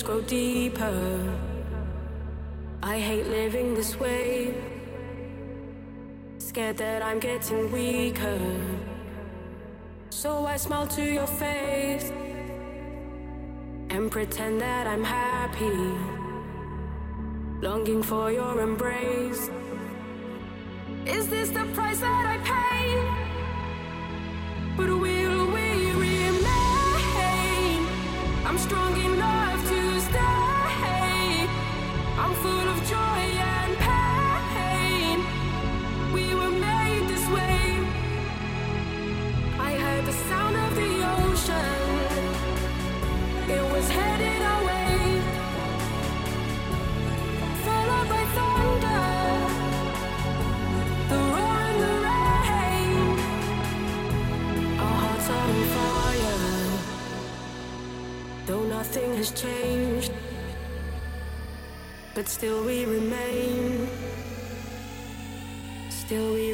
feelings grow deeper. I hate living this way, scared that I'm getting weaker. So I smile to your face and pretend that I'm happy, longing for your embrace. Is this the price that I pay? But we? Has changed, but still we remain. Still we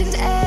mentioned